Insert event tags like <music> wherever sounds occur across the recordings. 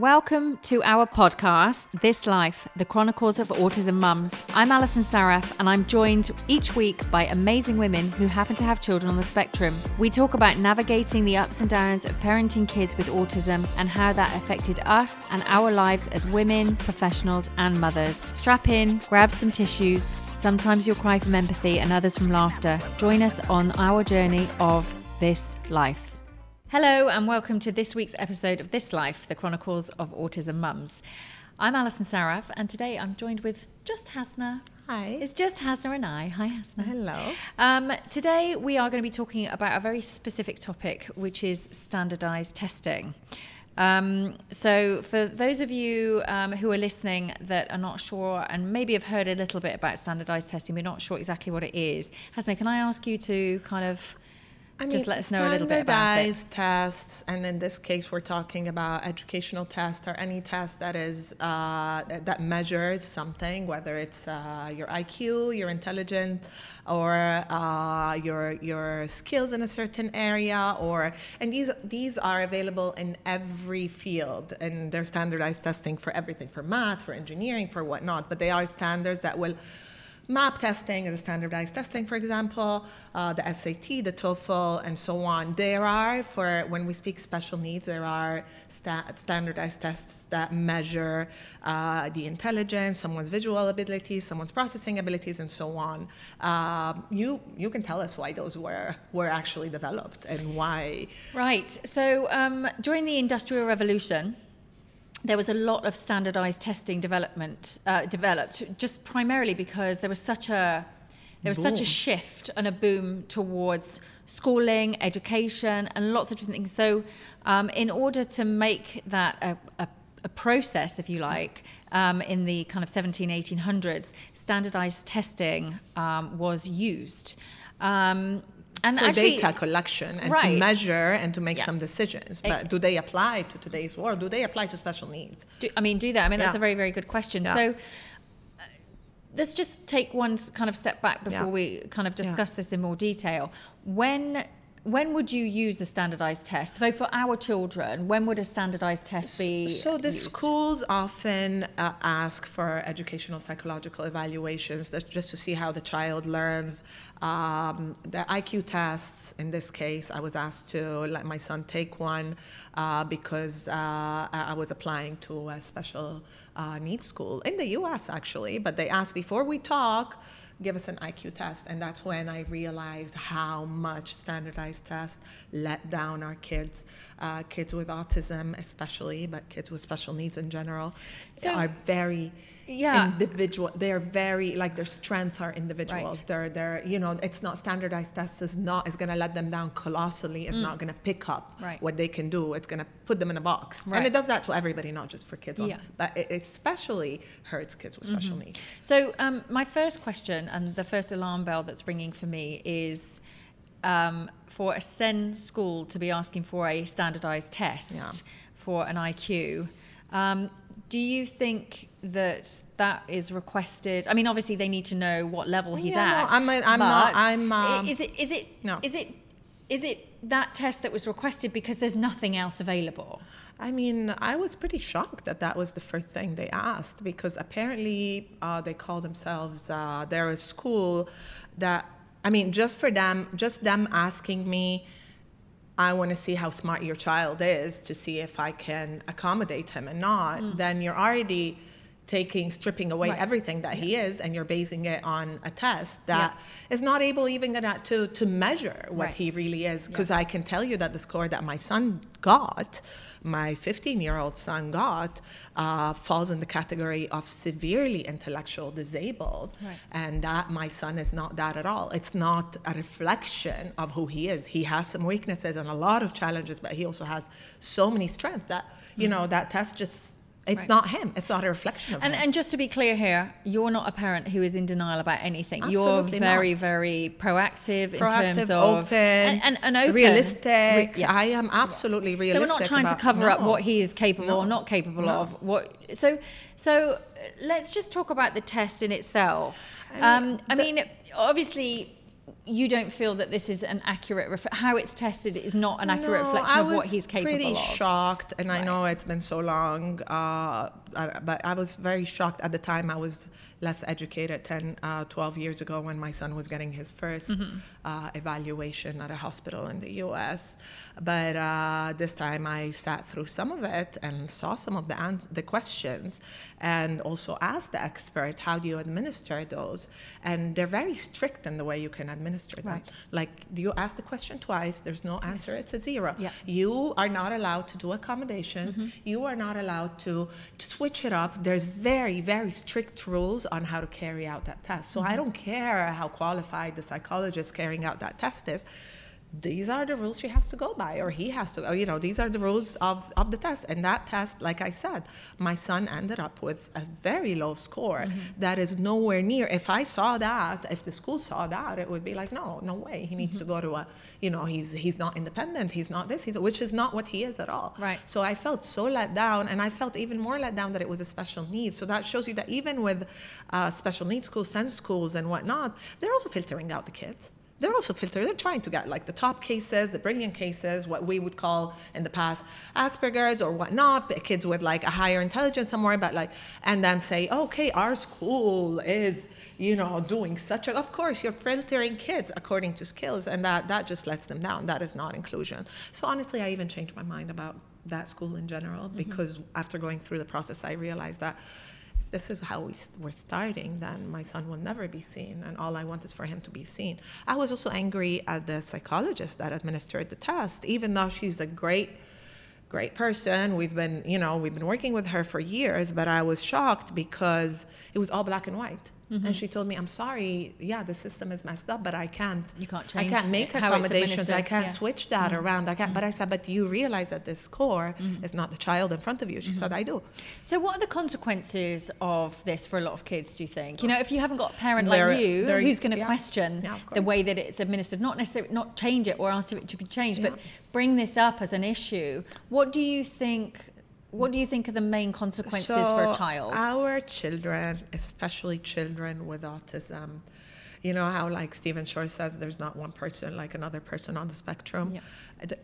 Welcome to our podcast, This Life, the Chronicles of Autism Mums. I'm Alison Saraf, and I'm joined each week by amazing women who happen to have children on the spectrum. We talk about navigating the ups and downs of parenting kids with autism and how that affected us and our lives as women, professionals, and mothers. Strap in, grab some tissues. Sometimes you'll cry from empathy and others from laughter. Join us on our journey of this life. Hello, and welcome to this week's episode of This Life, the Chronicles of Autism Mums. I'm Alison Saraf, and today I'm joined with just Hasna. Hi. It's just Hasna and I. Hi, Hasna. Hello. Um, today we are going to be talking about a very specific topic, which is standardized testing. Um, so, for those of you um, who are listening that are not sure and maybe have heard a little bit about standardized testing, we're not sure exactly what it is. Hasna, can I ask you to kind of I just let us know a little bit about it. Standardized tests, and in this case, we're talking about educational tests or any test that is uh, that measures something, whether it's uh, your IQ, your intelligence, or uh, your your skills in a certain area, or and these these are available in every field, and they're standardized testing for everything, for math, for engineering, for whatnot. But they are standards that will MAP testing is standardized testing, for example, uh, the SAT, the TOEFL, and so on. There are, for when we speak special needs, there are sta- standardized tests that measure uh, the intelligence, someone's visual abilities, someone's processing abilities, and so on. Um, you you can tell us why those were were actually developed and why. Right. So um, during the Industrial Revolution, there was a lot of standardized testing development uh, developed just primarily because there was such a there was boom. such a shift and a boom towards schooling, education, and lots of different things. So, um, in order to make that a, a, a process, if you like, um, in the kind of 17, 1800s, standardized testing um, was used. And for actually, data collection and right. to measure and to make yeah. some decisions. But do they apply to today's world? Do they apply to special needs? Do, I mean, do that? I mean, yeah. that's a very, very good question. So uh, let's just take one kind of step back before we kind of discuss this in more detail. When when would you use the standardized test? So for our children, when would a standardized test be? So the used? schools often uh, ask for educational psychological evaluations just to see how the child learns. Um, the IQ tests, in this case, I was asked to let my son take one uh, because uh, I was applying to a special uh, needs school in the U.S. actually. But they asked before we talk give us an IQ test. And that's when I realized how much standardized tests let down our kids, uh, kids with autism especially, but kids with special needs in general, so, are very yeah. individual. They're very like their strength are individuals. Right. They're they're you know it's not standardized tests is not is gonna let them down colossally. It's mm. not gonna pick up right. what they can do. It's gonna put them in a box, right. and it does that to everybody, not just for kids. Yeah. but it especially hurts kids with special mm-hmm. needs. So um, my first question and the first alarm bell that's ringing for me is. Um, for a SEN school to be asking for a standardized test yeah. for an IQ, um, do you think that that is requested? I mean, obviously they need to know what level he's yeah, at. No, I'm, a, I'm not. I'm. Um, is it? Is it? No. Is it? Is it that test that was requested because there's nothing else available? I mean, I was pretty shocked that that was the first thing they asked because apparently uh, they call themselves. Uh, they're a school that. I mean, just for them, just them asking me I want to see how smart your child is to see if I can accommodate him and not, mm. then you're already taking stripping away right. everything that yeah. he is and you're basing it on a test that yeah. is not able even to to measure what right. he really is because yeah. I can tell you that the score that my son got my 15 year old son got uh, falls in the category of severely intellectual disabled right. and that my son is not that at all it's not a reflection of who he is he has some weaknesses and a lot of challenges but he also has so many strengths that you mm-hmm. know that test just it's right. not him. It's not a reflection of and, him. And just to be clear here, you're not a parent who is in denial about anything. Absolutely you're very, not. very proactive, proactive, in terms of open, and, and, and open. realistic. Re- yes. I am absolutely realistic. So we're not trying about, to cover no. up what he is capable no. or not capable no. of. What so so let's just talk about the test in itself. I mean, um, I the, mean obviously you don't feel that this is an accurate ref- how it's tested is not an accurate no, reflection of what he's capable pretty of. Pretty shocked, and right. I know it's been so long, uh, but I was very shocked at the time. I was less educated 10, uh, 12 years ago when my son was getting his 1st mm-hmm. uh, evaluation at a hospital in the U.S. But uh, this time I sat through some of it and saw some of the ans- the questions, and also asked the expert, "How do you administer those?" And they're very strict in the way you can administer them. Right. Like you ask the question twice, there's no answer; yes. it's a zero. Yeah. You are not allowed to do accommodations. Mm-hmm. You are not allowed to, to switch it up. There's very very strict rules on how to carry out that test. So mm-hmm. I don't care how qualified the psychologist carrying out that test is. These are the rules she has to go by, or he has to, you know, these are the rules of, of the test. And that test, like I said, my son ended up with a very low score mm-hmm. that is nowhere near. If I saw that, if the school saw that, it would be like, no, no way. He needs mm-hmm. to go to a, you know, he's he's not independent. He's not this. He's which is not what he is at all. Right. So I felt so let down, and I felt even more let down that it was a special needs. So that shows you that even with uh, special needs schools, SEN schools, and whatnot, they're also filtering out the kids they're also filtering. They're trying to get like the top cases, the brilliant cases, what we would call in the past Asperger's or whatnot, kids with like a higher intelligence somewhere, but like, and then say, okay, our school is, you know, doing such a. Of course, you're filtering kids according to skills, and that that just lets them down. That is not inclusion. So honestly, I even changed my mind about that school in general mm-hmm. because after going through the process, I realized that this is how we we're starting, then my son will never be seen, and all I want is for him to be seen. I was also angry at the psychologist that administered the test, even though she's a great, great person. We've been, you know, we've been working with her for years, but I was shocked because it was all black and white. Mm-hmm. And she told me, "I'm sorry. Yeah, the system is messed up, but I can't. You can't change. I can't make accommodations. I can't yeah. switch that mm-hmm. around. I can't." Mm-hmm. But I said, "But you realize that this core mm-hmm. is not the child in front of you." She said, mm-hmm. "I do." So, what are the consequences of this for a lot of kids? Do you think? You know, if you haven't got a parent like you who's going to yeah. question yeah, the way that it's administered, not necessarily not change it or ask it to be changed, but bring this up as an issue. What do you think what do you think are the main consequences so for a child? Our children, especially children with autism, you know how like Stephen Shore says there's not one person like another person on the spectrum. Yeah.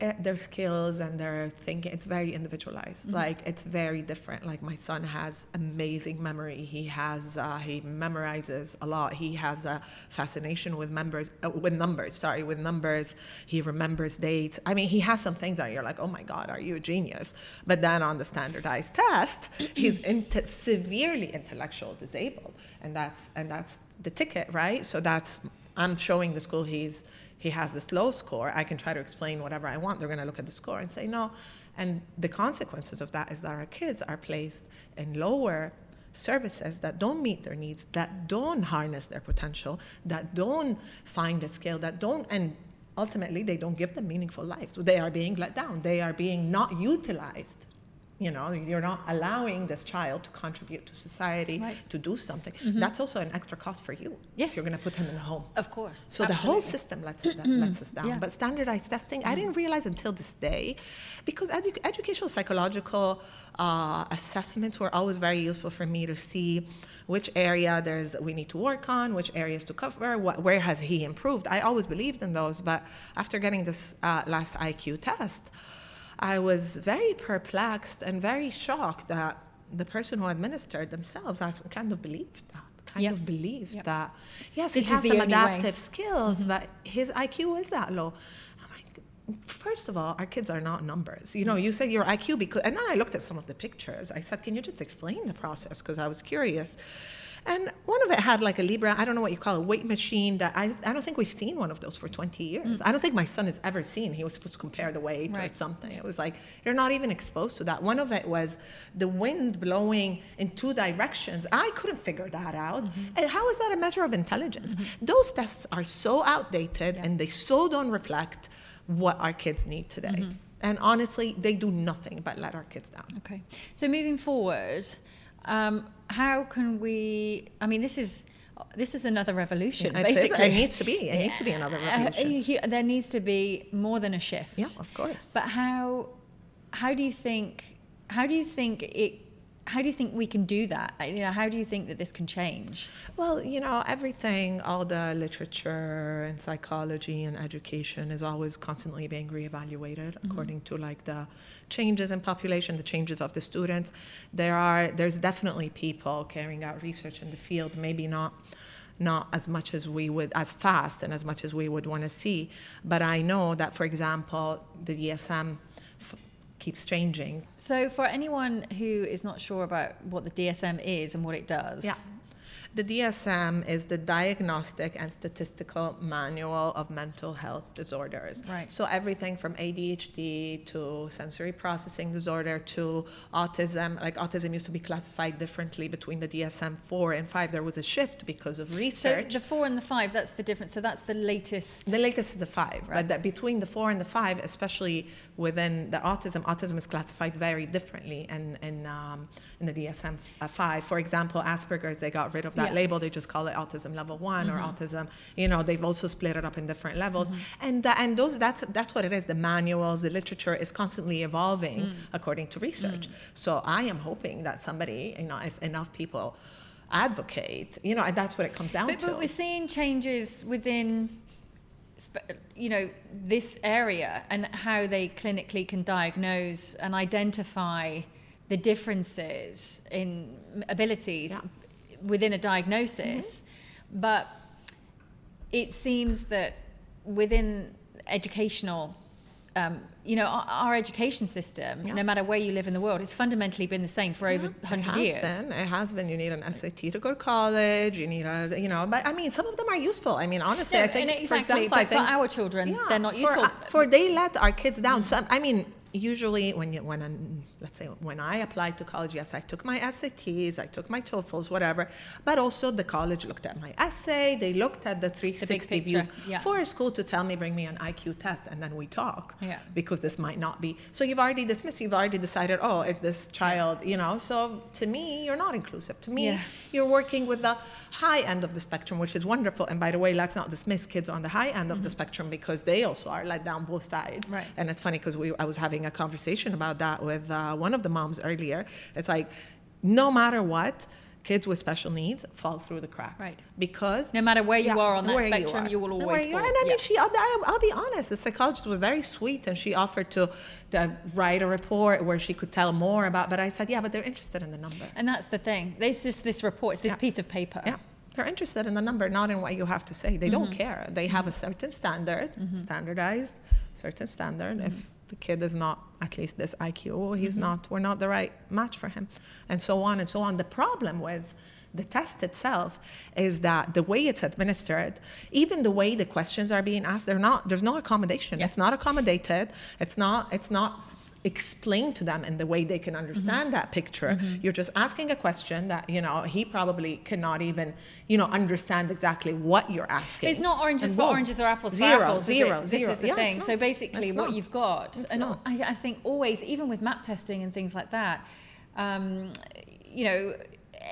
Eh, their skills and their thinking it's very individualized. Mm-hmm. Like it's very different. Like my son has amazing memory. He has uh, he memorizes a lot. He has a fascination with members uh, with numbers. Sorry, with numbers. He remembers dates. I mean, he has some things that you're like, oh my god, are you a genius? But then on the standardized test, he's <clears throat> into severely intellectual disabled, and that's and that's the ticket, right? So that's I'm showing the school he's he has this low score. I can try to explain whatever I want. They're going to look at the score and say no. And the consequences of that is that our kids are placed in lower services that don't meet their needs, that don't harness their potential, that don't find a skill, that don't and ultimately they don't give them meaningful lives. They are being let down. They are being not utilized you know you're not allowing this child to contribute to society right. to do something mm-hmm. that's also an extra cost for you yes. if you're going to put him in a home of course so Absolutely. the whole system lets, that lets us down <clears throat> yeah. but standardized testing mm-hmm. i didn't realize until this day because edu- educational psychological uh, assessments were always very useful for me to see which area there's we need to work on which areas to cover what, where has he improved i always believed in those but after getting this uh, last iq test I was very perplexed and very shocked that the person who administered themselves I kind of believed that. Kind yep. of believed yep. that yes, this he has some adaptive way. skills, mm-hmm. but his IQ is that low. First of all, our kids are not numbers. You know, you said your IQ because, and then I looked at some of the pictures. I said, can you just explain the process? Because I was curious. And one of it had like a Libra, I don't know what you call it, weight machine that I, I don't think we've seen one of those for 20 years. Mm. I don't think my son has ever seen. He was supposed to compare the weight right. or something. It was like, you're not even exposed to that. One of it was the wind blowing in two directions. I couldn't figure that out. Mm-hmm. And how is that a measure of intelligence? Mm-hmm. Those tests are so outdated yeah. and they so don't reflect what our kids need today. Mm-hmm. And honestly, they do nothing but let our kids down. Okay. So moving forward, um, how can we? I mean, this is this is another revolution. Yeah, basically, it needs to be. It needs to be <laughs> another uh, revolution. Uh, there needs to be more than a shift. Yeah, of course. But how? How do you think? How do you think it? How do you think we can do that? You know, how do you think that this can change? Well, you know, everything, all the literature and psychology and education is always constantly being reevaluated mm-hmm. according to like the changes in population, the changes of the students. There are there's definitely people carrying out research in the field, maybe not not as much as we would as fast and as much as we would want to see but i know that for example the dsm keeps changing. So, for anyone who is not sure about what the DSM is and what it does, yeah. The DSM is the Diagnostic and Statistical Manual of Mental Health Disorders. Right. So everything from ADHD to sensory processing disorder to autism. Like autism used to be classified differently between the DSM 4 and 5. There was a shift because of research. So the 4 and the 5, that's the difference. So that's the latest. The latest is the 5. Right. But that between the 4 and the 5, especially within the autism, autism is classified very differently in, in, um, in the DSM 5. For example, Asperger's, they got rid of that that yeah. label. They just call it autism level one mm-hmm. or autism. You know, they've also split it up in different levels, mm-hmm. and uh, and those that's that's what it is. The manuals, the literature is constantly evolving mm. according to research. Mm. So I am hoping that somebody, you know, if enough people advocate, you know, and that's what it comes down but, to. But we're seeing changes within you know this area and how they clinically can diagnose and identify the differences in abilities yeah within a diagnosis, mm-hmm. but it seems that within educational um, you know, our, our education system, yeah. no matter where you live in the world, it's fundamentally been the same for yeah, over 100 it years. Been. It has been. You need an SAT to go to college. You need a, you know, but I mean, some of them are useful. I mean, honestly, no, I think, exactly, for example, I think, for our children, yeah, they're not for, useful. Uh, for they let our kids down. Mm. Some, I mean, usually when you, when I'm, let's say when I applied to college, yes, I took my SATs, I took my TOEFLs, whatever. But also the college looked at my essay. They looked at the 360 the views yeah. for a school to tell me, bring me an IQ test, and then we talk. Yeah. Because this might not be. So you've already dismissed. You've already decided. Oh, is this child? You know. So to me, you're not inclusive. To me, yeah. you're working with the high end of the spectrum, which is wonderful. And by the way, let's not dismiss kids on the high end of mm-hmm. the spectrum because they also are let down both sides. Right. And it's funny because we I was having a conversation about that with uh, one of the moms earlier. It's like no matter what kids with special needs fall through the cracks. Right. Because no matter where you yeah, are on that spectrum, you, you, will always. Fall. And I mean, yeah. she. I'll, I'll, be honest. The psychologist was very sweet, and she offered to, to write a report where she could tell more about. But I said, yeah, but they're interested in the number. And that's the thing. This is this report. It's this yeah. piece of paper. Yeah. They're interested in the number, not in what you have to say. They mm-hmm. don't care. They have a certain standard, mm-hmm. standardized, certain standard. Mm-hmm. If the kid is not at least this IQ, he's mm-hmm. not, we're not the right match for him, and so on and so on. The problem with the test itself is that the way it's administered, even the way the questions are being asked, they're not. There's no accommodation. Yeah. It's not accommodated. It's not. It's not explained to them in the way they can understand mm-hmm. that picture. Mm-hmm. You're just asking a question that you know he probably cannot even you know understand exactly what you're asking. It's not oranges and for boom. oranges or apples zero, for apples. Zero, This zero. is the yeah, thing. So basically, what not. you've got, it's and. I, I think always, even with map testing and things like that. Um, you know,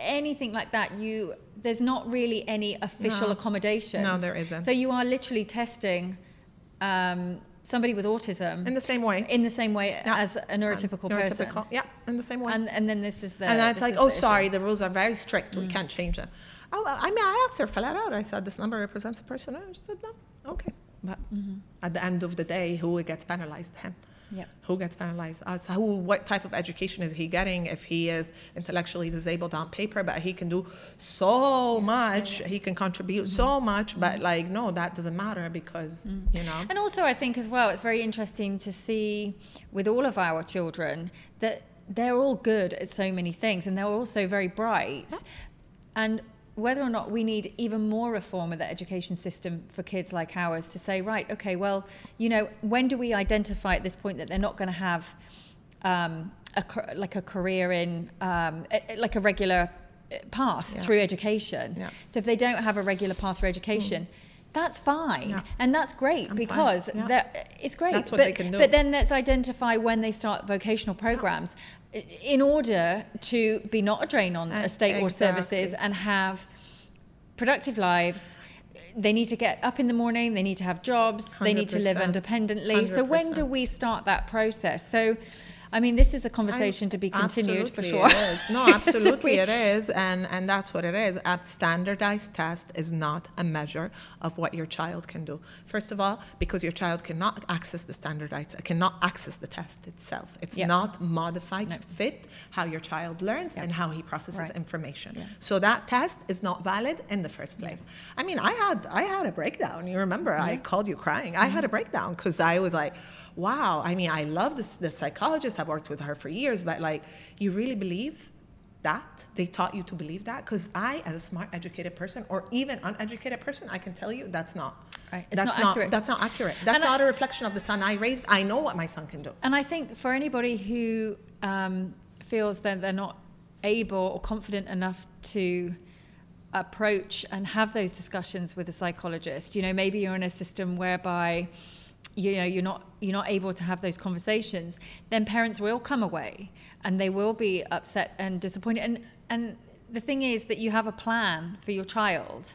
anything like that, you there's not really any official no. accommodations. No, there isn't. So you are literally testing um, somebody with autism in the same way. In the same way yeah. as a neurotypical, neurotypical person. Yeah, in the same way. And and then this is the. And it's like, oh, sorry, issue. the rules are very strict. Mm. We can't change them. Oh, I mean, I asked her flat out. I said, this number represents a person. And she said, no, okay. But mm-hmm. at the end of the day, who gets penalized? Him. Yeah. Who gets penalized? Us. Who? What type of education is he getting if he is intellectually disabled on paper, but he can do so much, he can contribute mm-hmm. so much, but like no, that doesn't matter because mm. you know. And also, I think as well, it's very interesting to see with all of our children that they're all good at so many things, and they're also very bright, yeah. and whether or not we need even more reform of the education system for kids like ours to say, right, okay, well, you know, when do we identify at this point that they're not going to have um, a, like a career in, um, a, like a regular uh, path yeah. through education? Yeah. So if they don't have a regular path through education, mm. That's fine, yeah. and that's great I'm because yeah. it's great. That's what but, they can do. But then let's identify when they start vocational programs in order to be not a drain on uh, state exactly. or services and have productive lives they need to get up in the morning they need to have jobs they need to live independently 100%. so when do we start that process so I mean, this is a conversation I, to be continued for sure. <laughs> No, absolutely it is, and and that's what it is. A standardized test is not a measure of what your child can do. First of all, because your child cannot access the standardized, cannot access the test itself. It's yep. not modified no. to fit how your child learns yep. and how he processes right. information. Yeah. So that test is not valid in the first place. I mean, I had I had a breakdown. You remember? I called you crying. I mm-hmm. had a breakdown because I was like wow, I mean, I love this, this psychologist. I've worked with her for years, but like, you really believe that? They taught you to believe that? Because I, as a smart, educated person, or even uneducated person, I can tell you that's not. Right. It's that's not, accurate. That's not accurate. That's and not I, a reflection of the son I raised. I know what my son can do. And I think for anybody who um, feels that they're not able or confident enough to approach and have those discussions with a psychologist, you know, maybe you're in a system whereby you know you're not you're not able to have those conversations then parents will come away and they will be upset and disappointed and and the thing is that you have a plan for your child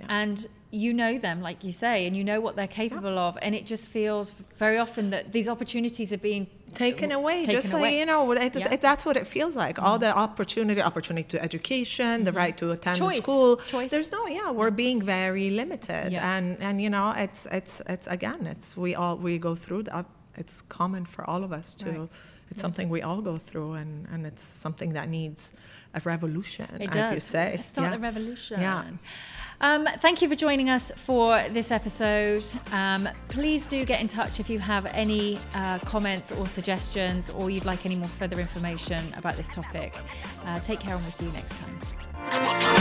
yeah. and you know them like you say and you know what they're capable yeah. of and it just feels very often that these opportunities are being taken away taken just away. like you know it, yeah. it, that's what it feels like mm-hmm. all the opportunity opportunity to education mm-hmm. the right to attend Choice. school Choice. there's no yeah we're being very limited yeah. and and you know it's it's it's again it's we all we go through that it's common for all of us to right. It's something we all go through and and it's something that needs a revolution it as does. you say Let's start the revolution yeah um, thank you for joining us for this episode. Um, please do get in touch if you have any uh, comments or suggestions or you'd like any more further information about this topic. Uh, take care and we'll see you next time.